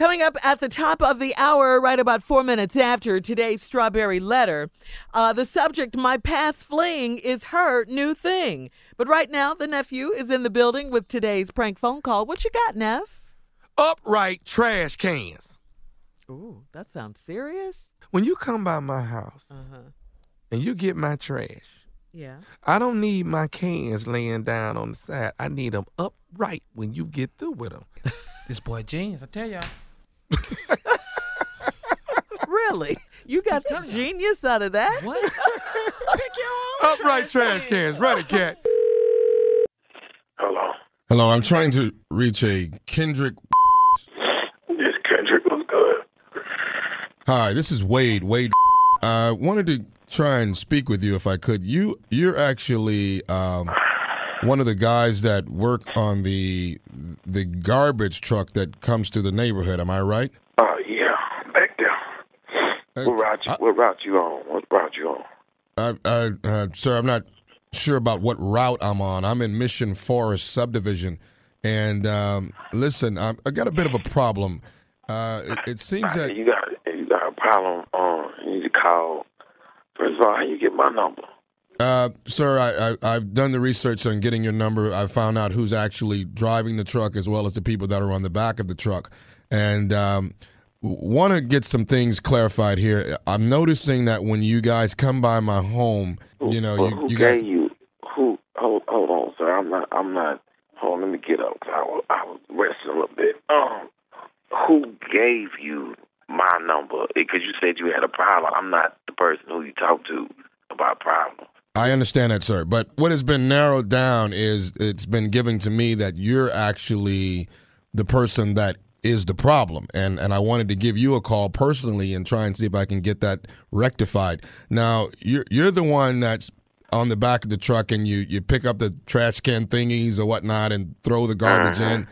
Coming up at the top of the hour, right about four minutes after today's strawberry letter, uh, the subject, My Past Fling, is her new thing. But right now, the nephew is in the building with today's prank phone call. What you got, Neff? Upright trash cans. Ooh, that sounds serious. When you come by my house Uh huh. and you get my trash, Yeah. I don't need my cans laying down on the side. I need them upright when you get through with them. This boy genius, I tell y'all. Really? You got the telling you. genius out of that? What? Pick your own Upright trash cans. Run it, cat. Hello. Hello, I'm trying to reach a Kendrick. This Kendrick was good. Hi, this is Wade. Wade. I wanted to try and speak with you if I could. You, you're actually um, one of the guys that work on the the garbage truck that comes to the neighborhood. Am I right? Oh yeah, back there. Uh, What route you, I- what route you on? What route you on? I, I, uh, sir, I'm not sure about what route I'm on. I'm in Mission Forest subdivision, and um, listen, I, I got a bit of a problem. Uh, it, it seems that you got you got a problem. Um, you need to call. First of all, how you get my number? Uh, sir, I, I, I've done the research on getting your number. I found out who's actually driving the truck as well as the people that are on the back of the truck. And um, want to get some things clarified here. I'm noticing that when you guys come by my home, you know, well, you, gave got. you? Who? Hold, hold on, sir. I'm not. I'm not. Hold on. Let me get up. I was I was resting a little bit. Um, who gave you my number? Because you said you had a problem. I'm not the person who you talk to about problems. I understand that, sir. But what has been narrowed down is it's been given to me that you're actually the person that is the problem. And and I wanted to give you a call personally and try and see if I can get that rectified. Now, you're you're the one that's on the back of the truck and you you pick up the trash can thingies or whatnot and throw the garbage in. Uh-huh.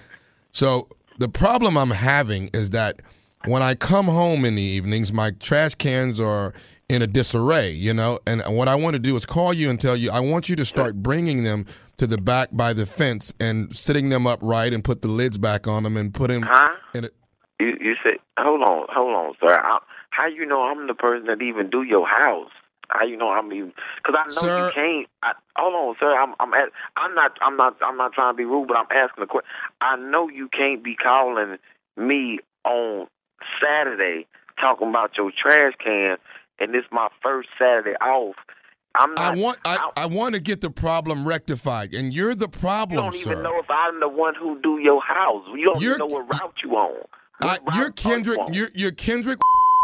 So the problem I'm having is that when I come home in the evenings, my trash cans are in a disarray, you know. And what I want to do is call you and tell you I want you to start bringing them to the back by the fence and sitting them upright and put the lids back on them and put them Huh? in a, You you said, hold on, hold on, sir. I, how you know I'm the person that even do your house? How you know I'm even? Because I know Sir- you can't. I, hold on, sir. I'm I'm at, I'm not I'm not I'm not trying to be rude, but I'm asking a question. I know you can't be calling me on Saturday talking about your trash can, and this my first Saturday off. I'm I want I, I want to get the problem rectified, and you're the problem. you don't sir. even know if I'm the one who do your house. You don't You're- even know what route you on. I, you're Kendrick. on? You're, you're Kendrick,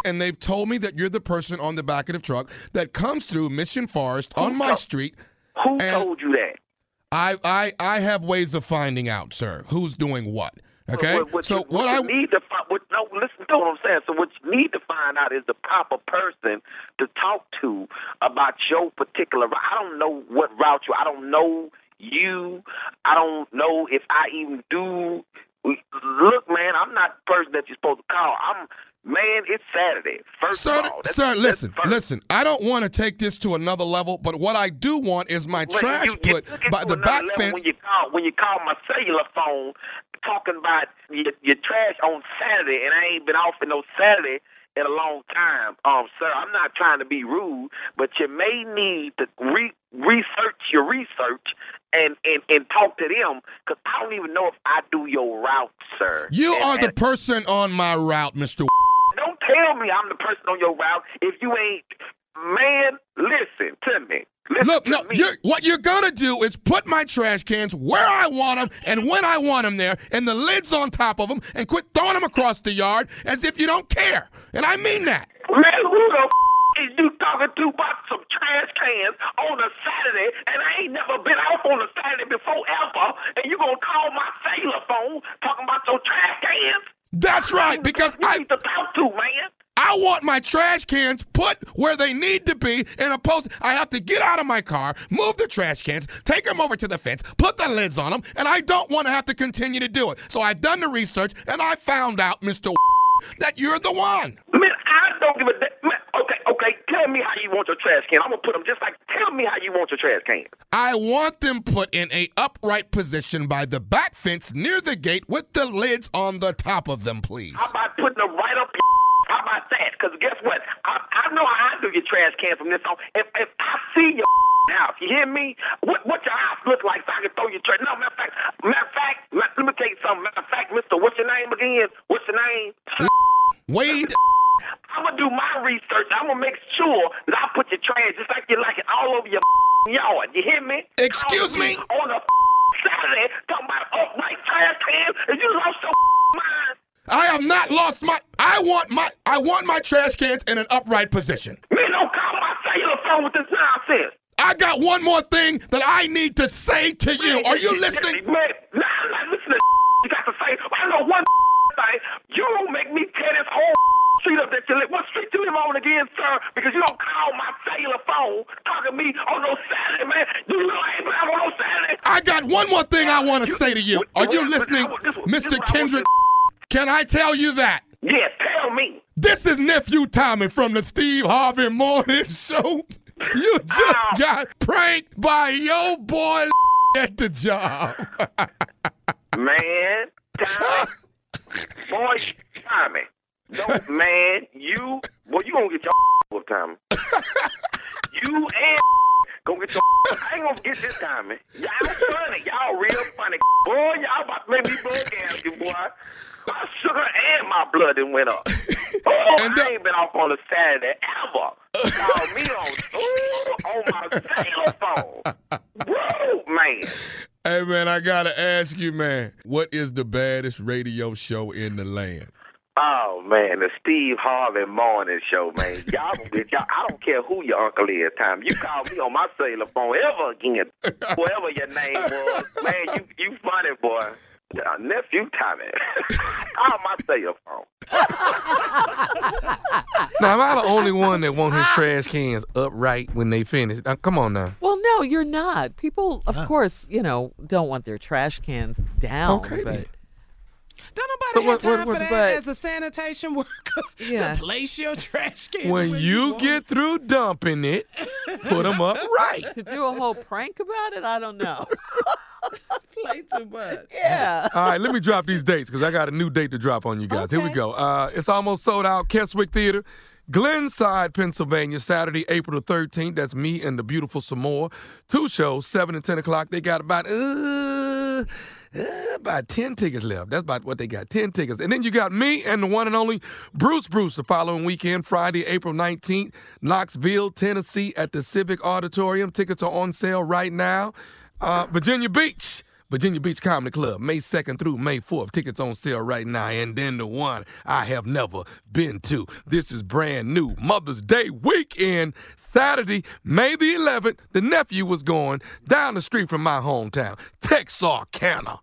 and they've told me that you're the person on the back of the truck that comes through Mission Forest on Who my told- street. Who told you that? I, I I have ways of finding out, sir, who's doing what. Okay, What, what so you, what you I need to find, what, no, listen to what I'm saying. So what you need to find out is the proper person to talk to about your particular. route. I don't know what route you. I don't know you. I don't know if I even do. Look, man, I'm not the person that you're supposed to call. I'm man. It's Saturday. First Sir, of all, That's- sir, that's listen, first. listen. I don't want to take this to another level, but what I do want is my Well, trash you, you put by the back fence. When you call, when you call my cellular phone, talking about your, your trash on Saturday, and I ain't been off in no Saturday in a long time. Um, sir, I'm not trying to be rude, but you may need to re- research your research and, and, and talk to them because I don't even know if I do your route, sir. You And- are the and person on my route, Mister. don't tell me I'm the person on your route if you ain't. Man, listen to me. Listen Look, to no, me. you're, what you're gonna do is put my trash cans where I want them and when I want them there, and the lids on top of them, and quit throwing them across the yard as if you don't care. And I mean that. Man, who the f- is you talking to about some trash cans on a Saturday, and I ain't never been off on a Saturday before ever, and you gonna call my cellular phone talking about your trash cans? That's right, because you I need to talk to, man. I want my trash cans put where they need to be in a post. I have to get out of my car, move the trash cans, take them over to the fence, put the lids on them, and I don't want to have to continue to do it. So I've done the research and I found out, Mr. that you're the one. Man, I don't give a damn. Okay, okay. Okay, tell me how you want your trash can. I'm gonna put them just like. Tell me how you want your trash can. I want them put in a upright position by the back fence near the gate with the lids on the top of them, please. How about putting them right up? Your how about that? Because guess what? I, I know how I do your trash can from this on. If if I see your house, you hear me? What what your house look like so I can throw your trash? No, matter of fact, matter of fact, let, me tell you something. Matter of fact, Mister, what's your name again? What's your name? Wade, I'm gonna do my research. I'm gonna make sure that I put your trash just like you like it all over your yard. You hear me? Excuse me? On a Saturday, talking about upright trash can, and you lost your mind. I have not lost my. I want my. I want my trash cans in an upright position. Man, don't call my cellular phone with this nonsense. I got one more thing that I need to say to you. Are you listening? Man, nah, nah, listen to you got to say. I know one thing. You don't make me tear this whole street up that you live. What street you live on again, sir? Because you don't call my cellular phone talking to me on no Saturday, man. You know I ain't on no Saturday. I got one more thing I want to say to you. Are you listening, this one- this Mr. one I want Kendrick? Can I tell you that? Yeah, tell me. This is nephew Tommy from the Steve Harvey Morning Show. You just Ow. got pranked by your boy at the job. Man, Tommy. Boy, Tommy. Don't, man, you, boy, you gonna get your with Tommy. You and gonna get your I ain't gonna get this Tommy. Y'all funny. Y'all real funny. Boy, y'all about to make me bug gas you, boy. My sugar and my blood done went up. Oh, And I ain't been off on a Saturday ever. Call me on, ooh, on my cellular phone. Whoa, man. hey man, I gotta ask you, man, what is the baddest radio show in the land? Oh man, the Steve Harvey Morning Show, man. Y'all y'all. I don't care who your uncle is. Time you call me on my cellular phone ever again, whatever your name was, man. You you funny boy. Uh, nephew Tommy. call my cellular phone. Now, am I the only one that want his trash cans upright when they finish? Now, come on now. Well, no, you're not. People, of course, you know, don't want their trash cans down. Okay, but. Don't But nobody what- have time what- what- for that but- as a sanitation worker Yeah. to place your trash can. When where you want get through dumping it, put them up right. to do a whole prank about it, I don't know. to play too much. yeah. All right, let me drop these dates because I got a new date to drop on you guys. Here we go. Uh, it's almost sold out. Keswick Theater, Glenside, Pennsylvania, Saturday, April the 13th. That's me and the beautiful Samoa. Two shows, 7 and 10 o'clock. They got about, uh, uh, about 10 tickets left. That's about what they got 10 tickets. And then you got me and the one and only Bruce Bruce the following weekend, Friday, April 19th, Knoxville, Tennessee, at the Civic Auditorium. Tickets are on sale right now. Uh, Virginia Beach. Virginia Beach Comedy Club, May 2nd through May 4th. Tickets on sale right now. And then the one I have never been to. This is brand new. Mother's Day weekend, Saturday, May the 11th. The nephew was going down the street from my hometown, Texarkana.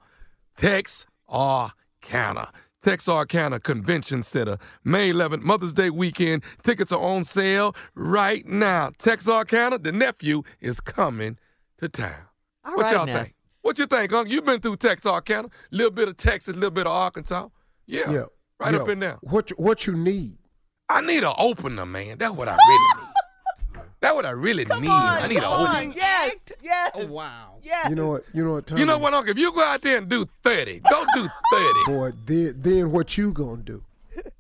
Texarkana. Texarkana Convention Center, May 11th, Mother's Day weekend. Tickets are on sale right now. Texarkana, the nephew is coming to town. All what right, y'all Neff. think? What you think, Uncle? You've been through Texarkana, a little bit of Texas, a little bit of Arkansas. Yeah, Yeah. right yeah. up in there. What you, what you need? I need an opener, man. That's what I really need. That's what I really need. I need an Come on. opener. Yes. Yes. Oh, wow. Yes. You know what? You know what? Tommy? You know what, Uncle? If you go out there and do 30, don't do 30. boy? Then then what you gonna do?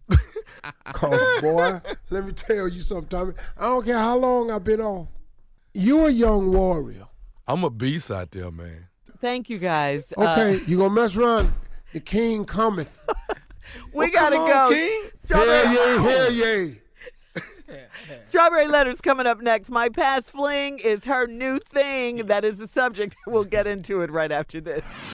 Cause boy, let me tell you something, Tommy. I don't care how long I've been off. You a young warrior. I'm a beast out there, man. Thank you guys. Uh, Okay, you gonna mess around. The king cometh. we Well, gotta come go. on, King. Strawberry, Hell yeah, hell yeah. Strawberry Letters coming up next. My past fling is her new thing. That is the subject. We'll get into it right after this.